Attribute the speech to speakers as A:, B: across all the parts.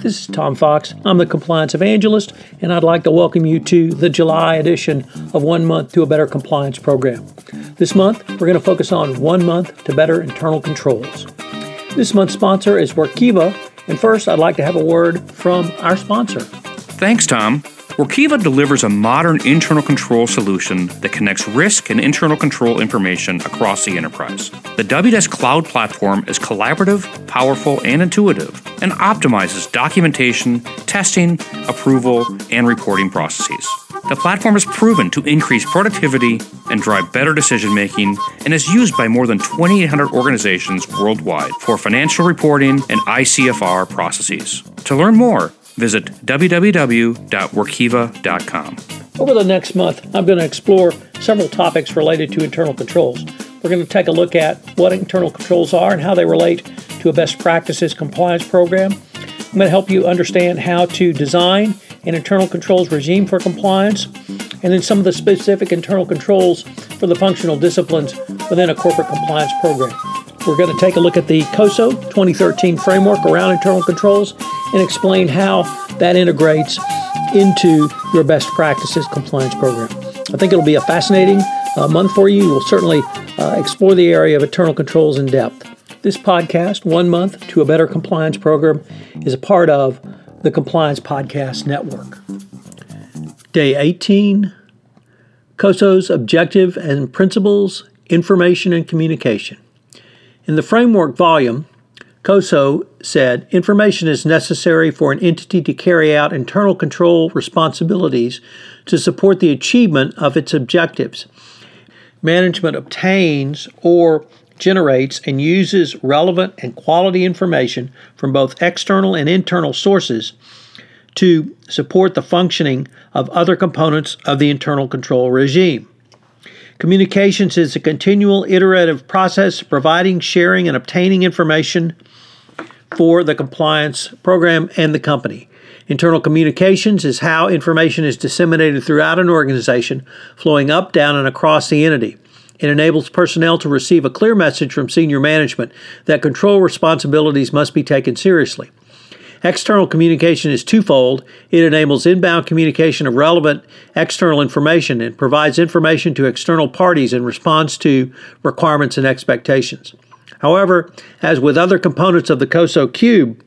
A: This is Tom Fox. I'm the compliance evangelist, and I'd like to welcome you to the July edition of One Month to a Better Compliance program. This month, we're going to focus on One Month to Better Internal Controls. This month's sponsor is Workiva, and first, I'd like to have a word from our sponsor.
B: Thanks, Tom. Workiva delivers a modern internal control solution that connects risk and internal control information across the enterprise. The Wdesk Cloud platform is collaborative, powerful, and intuitive, and optimizes documentation, testing, approval, and reporting processes. The platform is proven to increase productivity and drive better decision making and is used by more than 2,800 organizations worldwide for financial reporting and ICFR processes. To learn more, Visit www.workiva.com.
A: Over the next month, I'm going to explore several topics related to internal controls. We're going to take a look at what internal controls are and how they relate to a best practices compliance program. I'm going to help you understand how to design an internal controls regime for compliance, and then some of the specific internal controls for the functional disciplines within a corporate compliance program. We're going to take a look at the COSO 2013 framework around internal controls and explain how that integrates into your best practices compliance program. I think it'll be a fascinating uh, month for you. We'll certainly uh, explore the area of internal controls in depth. This podcast, One Month to a Better Compliance Program, is a part of the Compliance Podcast Network. Day 18 COSO's Objective and Principles, Information and Communication. In the framework volume, COSO said information is necessary for an entity to carry out internal control responsibilities to support the achievement of its objectives. Management obtains or generates and uses relevant and quality information from both external and internal sources to support the functioning of other components of the internal control regime. Communications is a continual iterative process providing, sharing, and obtaining information for the compliance program and the company. Internal communications is how information is disseminated throughout an organization, flowing up, down, and across the entity. It enables personnel to receive a clear message from senior management that control responsibilities must be taken seriously. External communication is twofold. It enables inbound communication of relevant external information and provides information to external parties in response to requirements and expectations. However, as with other components of the COSO cube,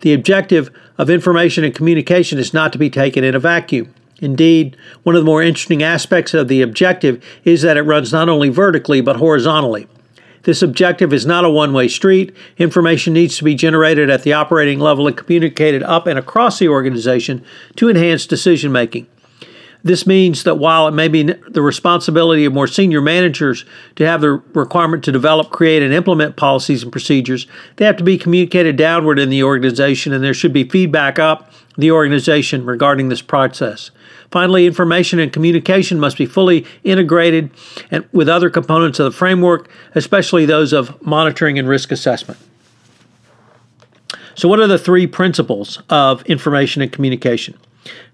A: the objective of information and communication is not to be taken in a vacuum. Indeed, one of the more interesting aspects of the objective is that it runs not only vertically but horizontally. This objective is not a one way street. Information needs to be generated at the operating level and communicated up and across the organization to enhance decision making. This means that while it may be the responsibility of more senior managers to have the requirement to develop, create, and implement policies and procedures, they have to be communicated downward in the organization, and there should be feedback up the organization regarding this process. Finally, information and communication must be fully integrated and with other components of the framework, especially those of monitoring and risk assessment. So, what are the three principles of information and communication?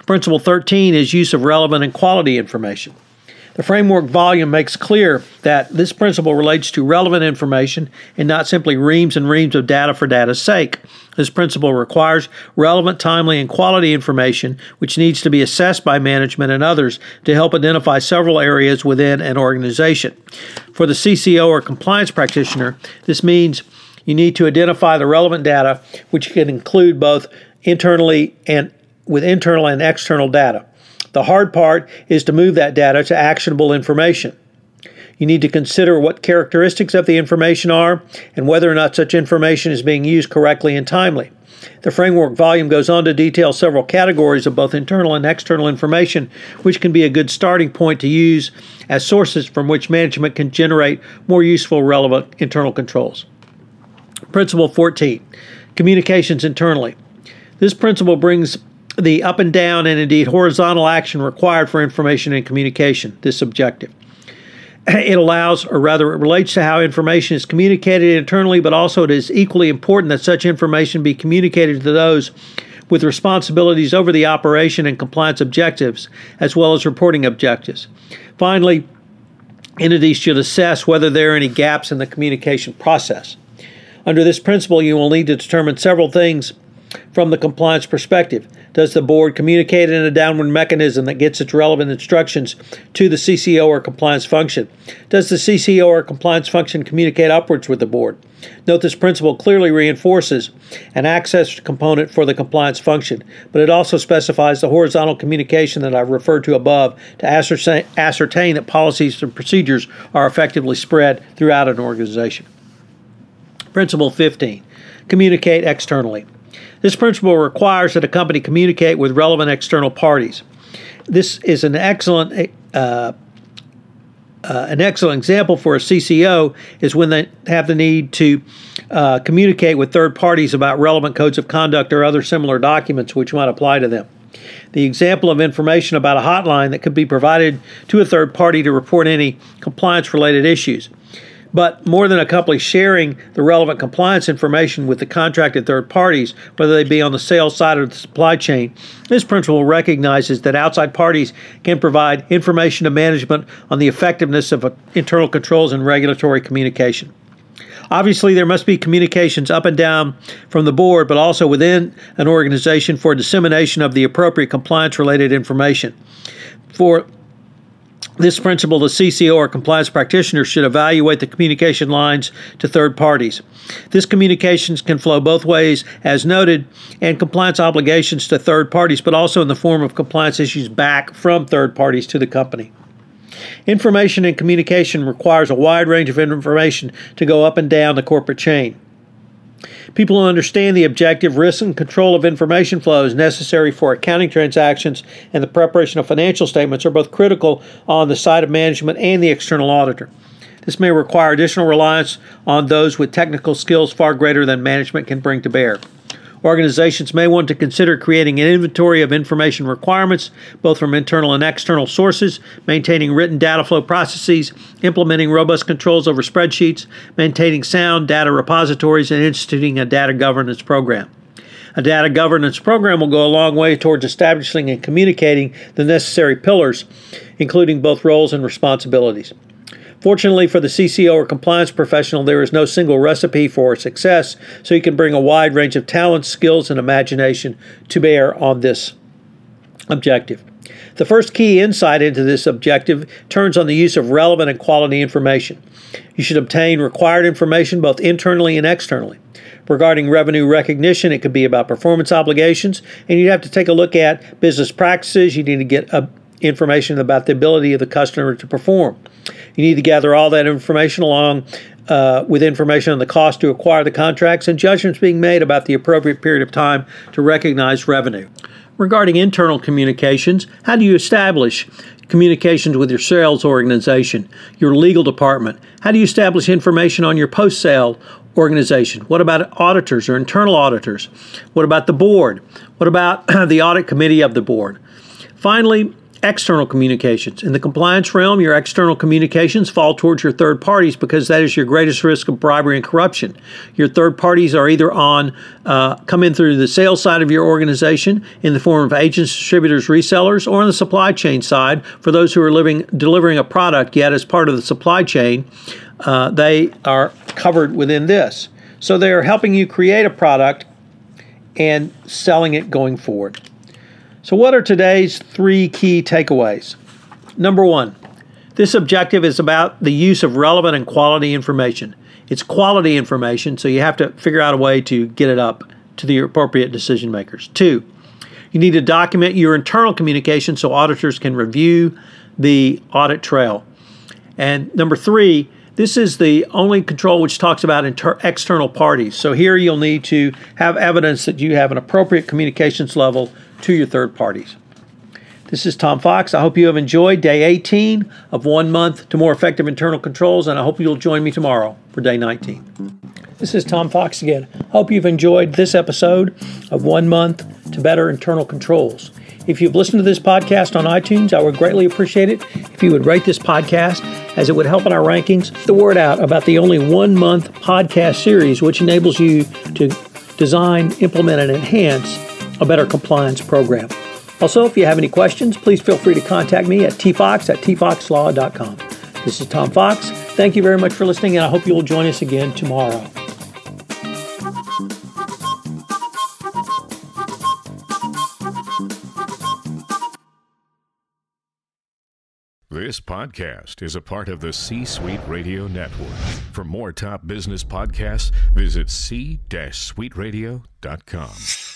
A: Principle 13 is use of relevant and quality information. The framework volume makes clear that this principle relates to relevant information and not simply reams and reams of data for data's sake. This principle requires relevant, timely, and quality information, which needs to be assessed by management and others to help identify several areas within an organization. For the CCO or compliance practitioner, this means you need to identify the relevant data, which can include both internally and with internal and external data. The hard part is to move that data to actionable information. You need to consider what characteristics of the information are and whether or not such information is being used correctly and timely. The framework volume goes on to detail several categories of both internal and external information, which can be a good starting point to use as sources from which management can generate more useful, relevant internal controls. Principle 14 Communications internally. This principle brings the up and down and indeed horizontal action required for information and communication, this objective. It allows, or rather, it relates to how information is communicated internally, but also it is equally important that such information be communicated to those with responsibilities over the operation and compliance objectives, as well as reporting objectives. Finally, entities should assess whether there are any gaps in the communication process. Under this principle, you will need to determine several things from the compliance perspective. Does the board communicate in a downward mechanism that gets its relevant instructions to the CCO or compliance function? Does the CCO or compliance function communicate upwards with the board? Note this principle clearly reinforces an access component for the compliance function, but it also specifies the horizontal communication that I've referred to above to ascertain, ascertain that policies and procedures are effectively spread throughout an organization. Principle 15 Communicate externally. This principle requires that a company communicate with relevant external parties. This is an excellent uh, uh, an excellent example for a CCO is when they have the need to uh, communicate with third parties about relevant codes of conduct or other similar documents which might apply to them. The example of information about a hotline that could be provided to a third party to report any compliance related issues. But more than a company sharing the relevant compliance information with the contracted third parties, whether they be on the sales side or the supply chain, this principle recognizes that outside parties can provide information to management on the effectiveness of uh, internal controls and regulatory communication. Obviously, there must be communications up and down from the board, but also within an organization for dissemination of the appropriate compliance related information. For this principle, the CCO or compliance practitioner should evaluate the communication lines to third parties. This communications can flow both ways, as noted, and compliance obligations to third parties, but also in the form of compliance issues back from third parties to the company. Information and communication requires a wide range of information to go up and down the corporate chain. People who understand the objective risk and control of information flows necessary for accounting transactions and the preparation of financial statements are both critical on the side of management and the external auditor. This may require additional reliance on those with technical skills far greater than management can bring to bear. Organizations may want to consider creating an inventory of information requirements, both from internal and external sources, maintaining written data flow processes, implementing robust controls over spreadsheets, maintaining sound data repositories, and instituting a data governance program. A data governance program will go a long way towards establishing and communicating the necessary pillars, including both roles and responsibilities. Fortunately for the CCO or compliance professional, there is no single recipe for success, so you can bring a wide range of talents, skills, and imagination to bear on this objective. The first key insight into this objective turns on the use of relevant and quality information. You should obtain required information both internally and externally. Regarding revenue recognition, it could be about performance obligations, and you'd have to take a look at business practices. You need to get uh, information about the ability of the customer to perform. You need to gather all that information along uh, with information on the cost to acquire the contracts and judgments being made about the appropriate period of time to recognize revenue. Regarding internal communications, how do you establish communications with your sales organization, your legal department? How do you establish information on your post sale organization? What about auditors or internal auditors? What about the board? What about the audit committee of the board? Finally, external communications. In the compliance realm, your external communications fall towards your third parties because that is your greatest risk of bribery and corruption. Your third parties are either on uh, come in through the sales side of your organization in the form of agents, distributors, resellers, or on the supply chain side for those who are living delivering a product yet as part of the supply chain. Uh, they are covered within this. So they are helping you create a product and selling it going forward. So, what are today's three key takeaways? Number one, this objective is about the use of relevant and quality information. It's quality information, so you have to figure out a way to get it up to the appropriate decision makers. Two, you need to document your internal communication so auditors can review the audit trail. And number three, this is the only control which talks about inter- external parties. So here you'll need to have evidence that you have an appropriate communications level to your third parties. This is Tom Fox. I hope you have enjoyed day 18 of one month to more effective internal controls, and I hope you'll join me tomorrow for day 19. This is Tom Fox again. Hope you've enjoyed this episode of One Month to Better Internal Controls. If you've listened to this podcast on iTunes, I would greatly appreciate it if you would rate this podcast, as it would help in our rankings. The word out about the only one month podcast series, which enables you to design, implement, and enhance a better compliance program. Also, if you have any questions, please feel free to contact me at tfox at tfoxlaw.com. This is Tom Fox. Thank you very much for listening, and I hope you will join us again tomorrow.
C: This podcast is a part of the C Suite Radio Network. For more top business podcasts, visit c-suiteradio.com.